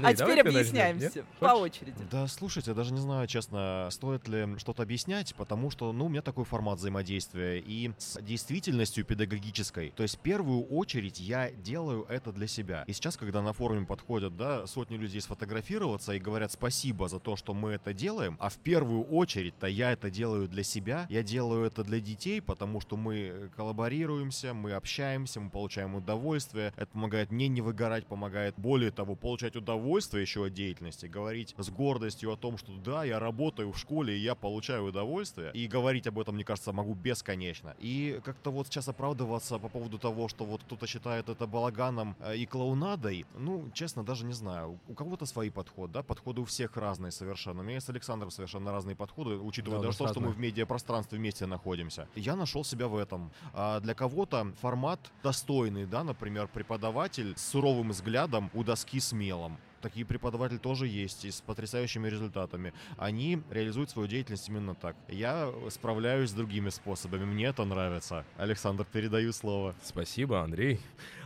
Speaker 2: А теперь объясняемся по очереди.
Speaker 3: Да, слушайте, я даже не знаю, честно, стоит ли что-то объяснять, потому что, ну, у меня такой формат взаимодействия. И с действительностью педагогической, то есть в первую очередь я делаю это для себя. И сейчас, когда на форуме подходят, да, сотни людей сфотографироваться и говорят спасибо за то, что мы это делаем, а в первую очередь-то я это делаю для себя, я делаю это для детей, потому что мы коллаборируемся, мы общаемся, мы получаем удовольствие, это помогает мне не выгорать, помогает, более того, получать удовольствие еще от деятельности, говорить с гордостью о том, что да, я работаю в школе, и я получаю удовольствие, и говорить об этом, мне кажется, могу бесконечно. И как-то вот сейчас оправдываться по поводу того, что вот кто-то считает это балаганом э, и клоунадой, ну, честно, даже не знаю. У кого-то свои подходы, да, подходы у всех разные совершенно. У меня с Александром совершенно разные подходы, учитывая да, даже то, что мы в медиапространстве вместе находимся. Я нашел себя в этом. А для кого-то формат достойный, да, например, преподаватель с суровым взглядом у доски с мелом такие преподаватели тоже есть и с потрясающими результатами. Они реализуют свою деятельность именно так. Я справляюсь с другими способами. Мне это нравится. Александр, передаю слово.
Speaker 4: Спасибо, Андрей.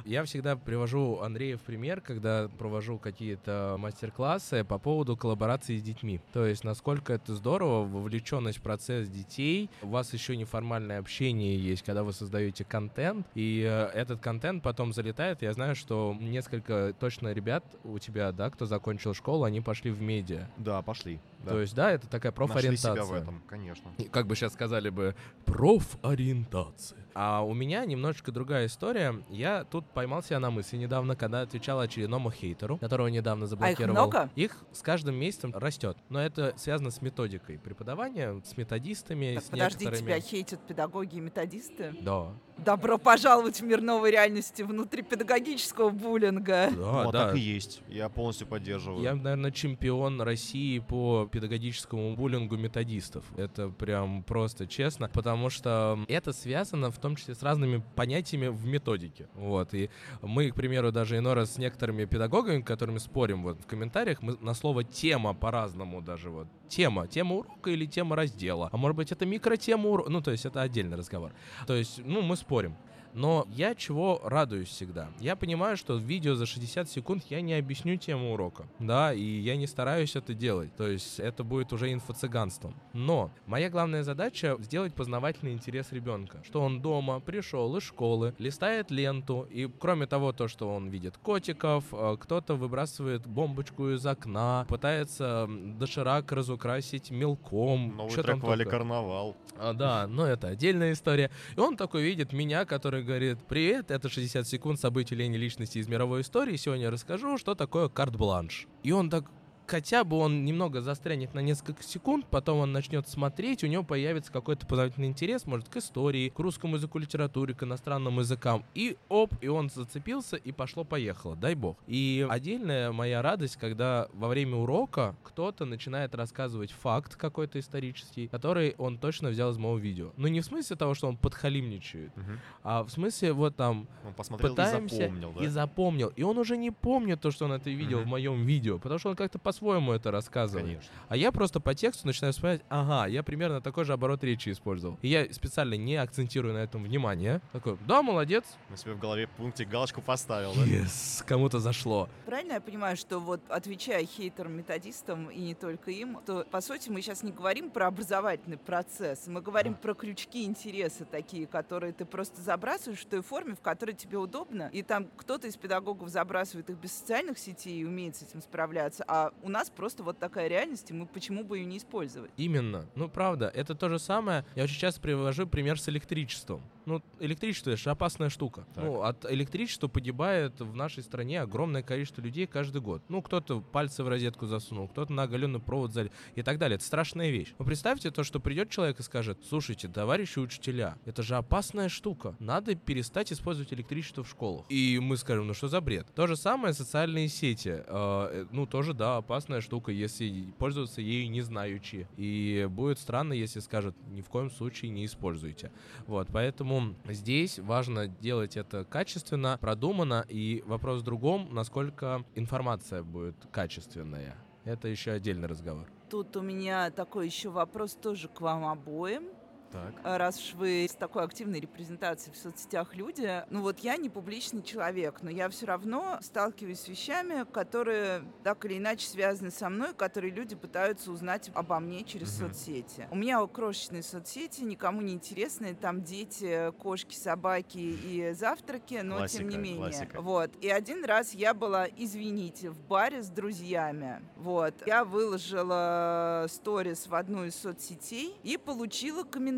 Speaker 4: Я всегда привожу Андрея в пример, когда провожу какие-то мастер-классы по поводу коллаборации с детьми. То есть, насколько это здорово, вовлеченность в процесс детей, у вас еще неформальное общение есть, когда вы создаете контент, и э, этот контент потом залетает. Я знаю, что несколько точно ребят у тебя, да, кто закончил школу, они пошли в медиа.
Speaker 3: Да, пошли. Да.
Speaker 4: То есть, да, это такая профориентация.
Speaker 3: Нашли себя в этом, конечно.
Speaker 4: Как бы сейчас сказали бы, профориентация. А у меня немножечко другая история. Я тут поймал себя на мысли недавно, когда отвечал очередному хейтеру, которого недавно заблокировал.
Speaker 2: А их много?
Speaker 4: Их с каждым месяцем растет. Но это связано с методикой преподавания, с методистами,
Speaker 2: так,
Speaker 4: с
Speaker 2: подожди,
Speaker 4: некоторыми...
Speaker 2: тебя хейтят педагоги и методисты?
Speaker 4: Да.
Speaker 2: Добро пожаловать в мир новой реальности внутри педагогического буллинга.
Speaker 4: Да,
Speaker 3: ну,
Speaker 4: да.
Speaker 3: так и есть. Я полностью поддерживаю.
Speaker 4: Я, наверное, чемпион России по педагогическому буллингу методистов. Это прям просто честно, потому что это связано в том числе с разными понятиями в методике. Вот. И мы, к примеру, даже иной с некоторыми педагогами, которыми спорим вот в комментариях, мы на слово «тема» по-разному даже вот. Тема. Тема урока или тема раздела. А может быть, это микротема урока. Ну, то есть это отдельный разговор. То есть, ну, мы спорим. Но я чего радуюсь всегда? Я понимаю, что в видео за 60 секунд я не объясню тему урока, да, и я не стараюсь это делать, то есть это будет уже инфо-цыганством. Но моя главная задача сделать познавательный интерес ребенка, что он дома пришел из школы, листает ленту, и кроме того, то, что он видит котиков, э, кто-то выбрасывает бомбочку из окна, пытается доширак разукрасить мелком.
Speaker 3: Новый трек Вали. Карнавал.
Speaker 4: А, да, но это отдельная история. И он такой видит меня, который говорит, привет, это 60 секунд событий лени личности из мировой истории. Сегодня я расскажу, что такое карт-бланш. И он так хотя бы он немного застрянет на несколько секунд, потом он начнет смотреть, у него появится какой-то познавательный интерес, может, к истории, к русскому языку, литературе, к иностранным языкам. И оп, и он зацепился, и пошло-поехало, дай бог. И отдельная моя радость, когда во время урока кто-то начинает рассказывать факт какой-то исторический, который он точно взял из моего видео. Ну, не в смысле того, что он подхалимничает,
Speaker 3: Мгм.
Speaker 4: а в смысле вот там
Speaker 3: Он посмотрел
Speaker 4: пытаемся
Speaker 3: и запомнил, да?
Speaker 4: и запомнил. И он уже не помнит то, что он это видел
Speaker 3: Мгм.
Speaker 4: в моем видео, потому что он как-то по-своему это рассказывает.
Speaker 3: Конечно.
Speaker 4: А я просто по тексту начинаю вспоминать, ага, я примерно такой же оборот речи использовал. И я специально не акцентирую на этом внимание. Такой, да, молодец.
Speaker 3: На себе в голове пунктик галочку поставил, да?
Speaker 4: Yes, кому-то зашло.
Speaker 2: Правильно я понимаю, что вот отвечая хейтерам, методистам и не только им, то по сути мы сейчас не говорим про образовательный процесс, мы говорим про крючки интереса такие, которые ты просто забрасываешь в той форме, в которой тебе удобно, и там кто-то из педагогов забрасывает их без социальных сетей и умеет с этим справляться, а у нас просто вот такая реальность, и мы почему бы ее не использовать?
Speaker 4: Именно. Ну, правда, это то же самое. Я очень часто привожу пример с электричеством. Ну, электричество — это же опасная штука.
Speaker 3: Так.
Speaker 4: Ну, от электричества погибает в нашей стране огромное количество людей каждый год. Ну, кто-то пальцы в розетку засунул, кто-то на оголенный провод залил и так далее. Это страшная вещь. Вы представьте то, что придет человек и скажет, слушайте, товарищи учителя, это же опасная штука. Надо перестать использовать электричество в школах. И мы скажем, ну что за бред? То же самое социальные сети. Э, ну, тоже, да, опасная штука, если пользоваться ею не знаючи. И будет странно, если скажут, ни в коем случае не используйте. Вот, поэтому здесь важно делать это качественно, продуманно, и вопрос в другом, насколько информация будет качественная. Это еще отдельный разговор.
Speaker 2: Тут у меня такой еще вопрос тоже к вам обоим.
Speaker 3: Так.
Speaker 2: А Раз вы с такой активной репрезентацией в соцсетях люди, ну вот я не публичный человек, но я все равно сталкиваюсь с вещами, которые так или иначе связаны со мной, которые люди пытаются узнать обо мне через
Speaker 3: Мгм.
Speaker 2: соцсети. У меня крошечные соцсети, никому не интересные, там дети, кошки, собаки и завтраки, но тем не
Speaker 3: Классика,
Speaker 2: менее.
Speaker 3: классика.
Speaker 2: Вот. И один раз я была, извините, в баре с друзьями. Вот. Я выложила сторис в одну из соцсетей и получила комментарий.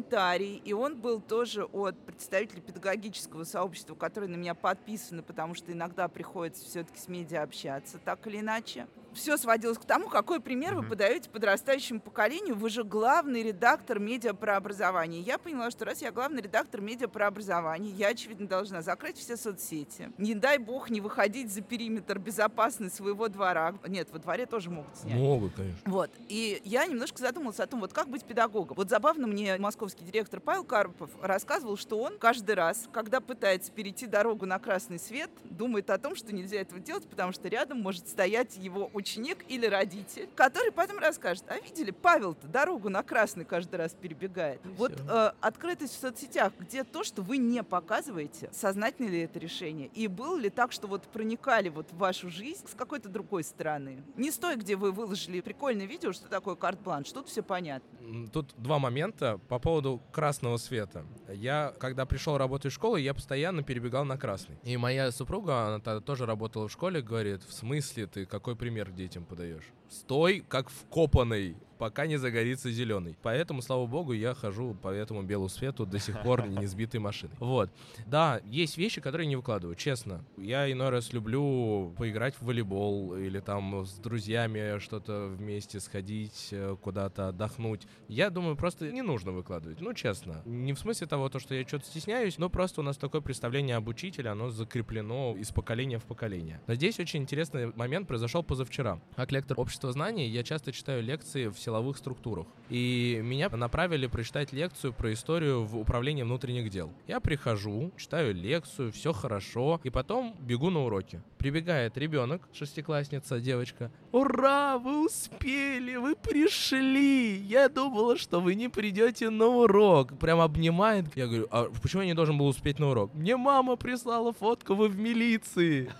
Speaker 2: И он был тоже от представителей педагогического сообщества, которые на меня подписаны, потому что иногда приходится все-таки с медиа общаться, так или иначе. Все сводилось к тому, какой пример вы подаете подрастающему поколению. Вы же главный редактор медиа про образование. Я поняла, что раз я главный редактор медиа про образование, я, очевидно, должна закрыть все соцсети. Не дай бог не выходить за периметр безопасности своего двора. Нет, во дворе тоже могут снять.
Speaker 4: Могут, конечно.
Speaker 2: Вот. И я немножко задумалась о том, вот как быть педагогом. Вот забавно мне московский директор Павел Карпов рассказывал, что он каждый раз, когда пытается перейти дорогу на красный свет, думает о том, что нельзя этого делать, потому что рядом может стоять его ученик или родитель, который потом расскажет, а видели, Павел-то дорогу на красный каждый раз перебегает.
Speaker 4: И
Speaker 2: Вот э, открытость в соцсетях, где то, что вы не показываете, сознательно ли это решение? И было ли так, что вот проникали вот в вашу жизнь с какой-то другой стороны? Не с той, где вы выложили прикольное видео, что такое карт-бланш, тут все понятно.
Speaker 4: Тут два момента по поводу красного света. Я, когда пришел работать в школу, я постоянно перебегал на красный. И моя супруга, она тогда тоже работала в школе, говорит, в смысле ты какой пример детям подаешь? Стой, как вкопанный, пока не загорится зеленый. Поэтому, слава богу, я хожу по этому белому свету до сих пор не сбитой машиной. Вот. Да, есть вещи, которые не выкладываю, честно. Я иной раз люблю поиграть в волейбол или там с друзьями что-то вместе сходить, э, куда-то отдохнуть. Я думаю, просто не нужно выкладывать. Ну, честно. Не в смысле того, то, что я что-то стесняюсь, но просто у нас такое представление об учителе, оно закреплено из поколения в поколение. Но здесь очень интересный момент произошел позавчера. Как лектор общества знаний я часто читаю лекции в силовых структурах. И меня направили прочитать лекцию про историю в управлении внутренних дел. Я прихожу, читаю лекцию, все хорошо, и потом бегу на уроки. Прибегает ребенок, шестиклассница, девочка. Ура, вы успели, вы пришли. Я думала, что вы не придете на урок. Прям обнимает. Я говорю, а почему я не должен был успеть на урок? Мне мама прислала фотку, вы в милиции.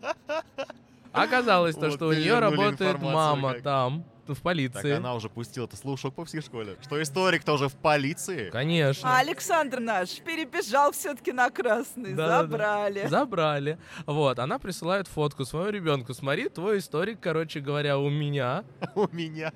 Speaker 4: Оказалось то,
Speaker 3: Вот
Speaker 4: что у нее работает мама
Speaker 3: как.
Speaker 4: В
Speaker 3: Так
Speaker 4: полиции.
Speaker 3: она уже пустила это слушок по всей школе. Что историк тоже в полиции?
Speaker 4: Конечно.
Speaker 2: А Александр наш перебежал все-таки на красный,
Speaker 4: Да-да-да.
Speaker 2: забрали.
Speaker 4: Забрали. Вот, она присылает фотку своему ребенку. Смотри, твой историк, короче говоря, у меня,
Speaker 3: У меня.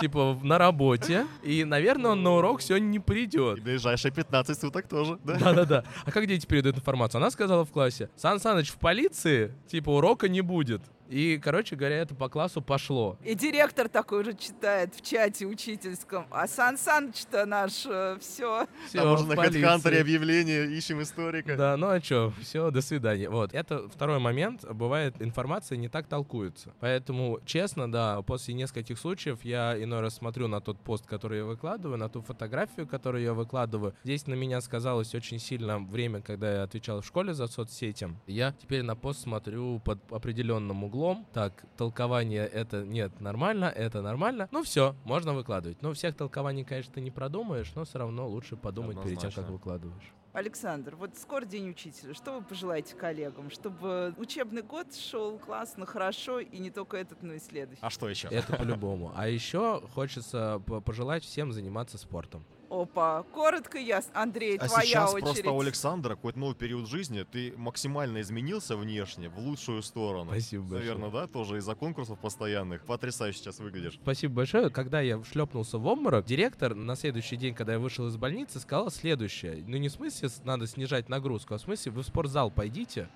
Speaker 4: типа, на работе. И, наверное, он на урок сегодня не
Speaker 3: И
Speaker 4: придет.
Speaker 3: ближайшие 15 суток тоже, да?
Speaker 4: Да-да-да. А как дети передают информацию? Она сказала в классе, Сан Саныч в полиции, типа, урока не будет. И, короче говоря, это по классу пошло.
Speaker 2: И директор такой уже читает в чате учительском. А Сан Саныч-то наш все.
Speaker 4: Все,
Speaker 3: Там уже на. HeadHunter объявление, ищем историка.
Speaker 4: Да, ну а что, все, до свидания. Вот, это второй момент. Бывает, информация не так толкуется. Поэтому, честно, да, после нескольких случаев я иной раз смотрю на тот пост, который я выкладываю, на ту фотографию, которую я выкладываю. Здесь на меня сказалось очень сильно время, когда я отвечал в школе за соцсети. Я теперь на пост смотрю под определенным углом. Так, толкование это нет, нормально, это нормально. Ну все, можно выкладывать. Но всех толкований, конечно, ты не продумаешь, но все равно лучше подумать перед тем, как
Speaker 3: Однозначно.
Speaker 4: выкладываешь.
Speaker 2: Александр, вот скоро День учителя. Что вы пожелаете коллегам? Чтобы учебный год шел классно, хорошо, и не только этот, но и следующий.
Speaker 3: А что еще?
Speaker 4: Это по-любому. А еще хочется по- пожелать всем заниматься спортом.
Speaker 2: Опа, коротко ясно. Андрей,
Speaker 3: А
Speaker 2: твоя
Speaker 3: сейчас
Speaker 2: очередь.
Speaker 3: просто у Александра какой-то новый период жизни. Ты максимально изменился внешне, в лучшую сторону.
Speaker 4: Спасибо большое.
Speaker 3: Наверное, да? Тоже из-за конкурсов постоянных. Потрясающе сейчас выглядишь.
Speaker 4: Спасибо большое. Когда я шлепнулся в обморок, директор на следующий день, когда я вышел из больницы, сказал следующее. Ну не в смысле надо снижать нагрузку, а в смысле вы в спортзал пойдите.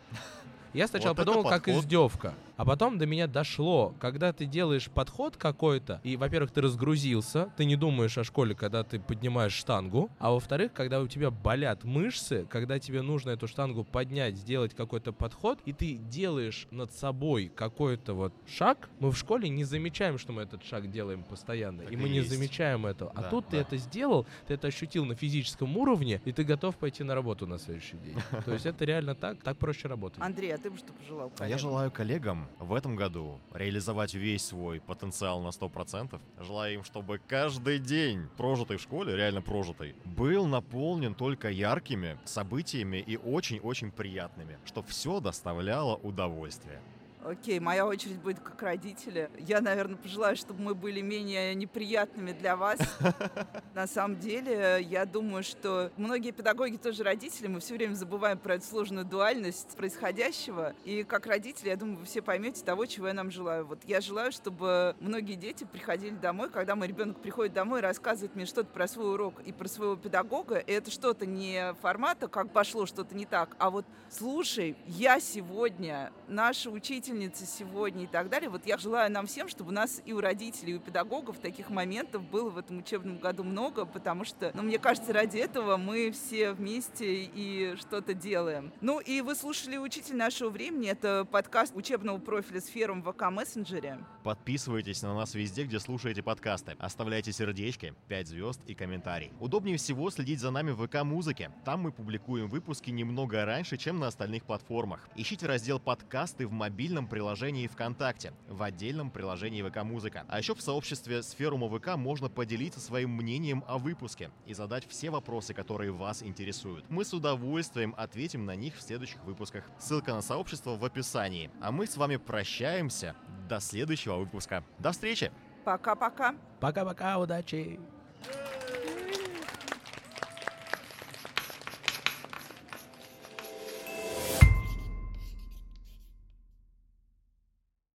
Speaker 4: Я сначала
Speaker 3: Вот
Speaker 4: подумал, как издевка. А потом до меня дошло, когда ты делаешь подход какой-то, и, во-первых, ты разгрузился, ты не думаешь о школе, когда ты поднимаешь штангу, а во-вторых, когда у тебя болят мышцы, когда тебе нужно эту штангу поднять, сделать какой-то подход, и ты делаешь над собой какой-то вот шаг, мы в школе не замечаем, что мы этот шаг делаем постоянно,
Speaker 3: Так
Speaker 4: и
Speaker 3: и
Speaker 4: мы не
Speaker 3: есть.
Speaker 4: замечаем этого. А
Speaker 3: Да,
Speaker 4: тут ты
Speaker 3: да.
Speaker 4: это сделал, ты это ощутил на физическом уровне, и ты готов пойти на работу на следующий день. То есть это реально так, так проще работать.
Speaker 2: Андрей, а ты бы что пожелал
Speaker 3: А я желаю коллегам в этом году реализовать весь свой потенциал на 100%. Желаю им, чтобы каждый день прожитый в школе, реально прожитый, был наполнен только яркими событиями и очень-очень приятными, чтобы все доставляло удовольствие.
Speaker 2: Окей, моя очередь будет как родители. Я, наверное, пожелаю, чтобы мы были менее неприятными для вас. На самом деле, я думаю, что многие педагоги тоже родители, мы все время забываем про эту сложную дуальность происходящего. И как родители, я думаю, вы все поймете того, чего я нам желаю. Вот я желаю, чтобы многие дети приходили домой, когда мой ребенок приходит домой и рассказывает мне что-то про свой урок и про своего педагога, и это что-то не формата, как пошло что-то не так, а вот слушай, я сегодня, наша учитель учительницы сегодня и так далее. Вот я желаю нам всем, чтобы у нас и у родителей, и у педагогов таких моментов было в этом учебном году много, потому что, ну, мне кажется, ради этого мы все вместе и что-то делаем. Ну, и вы слушали «Учитель нашего времени». Это подкаст учебного профиля с фером в ВК Мессенджере.
Speaker 3: Подписывайтесь на нас везде, где слушаете подкасты. Оставляйте сердечки, 5 звезд и комментарий. Удобнее всего следить за нами в ВК Музыке. Там мы публикуем выпуски немного раньше, чем на остальных платформах. Ищите раздел «Подкасты» в мобильном отдельном приложении ВКонтакте, в отдельном приложении ВК Музыка. А еще в сообществе Сферума ВК можно поделиться своим мнением о выпуске и задать все вопросы, которые вас интересуют. Мы с удовольствием ответим на них в следующих выпусках. Ссылка на сообщество в описании. А мы с вами прощаемся. До следующего выпуска. До встречи!
Speaker 2: Пока-пока.
Speaker 4: Пока-пока, удачи.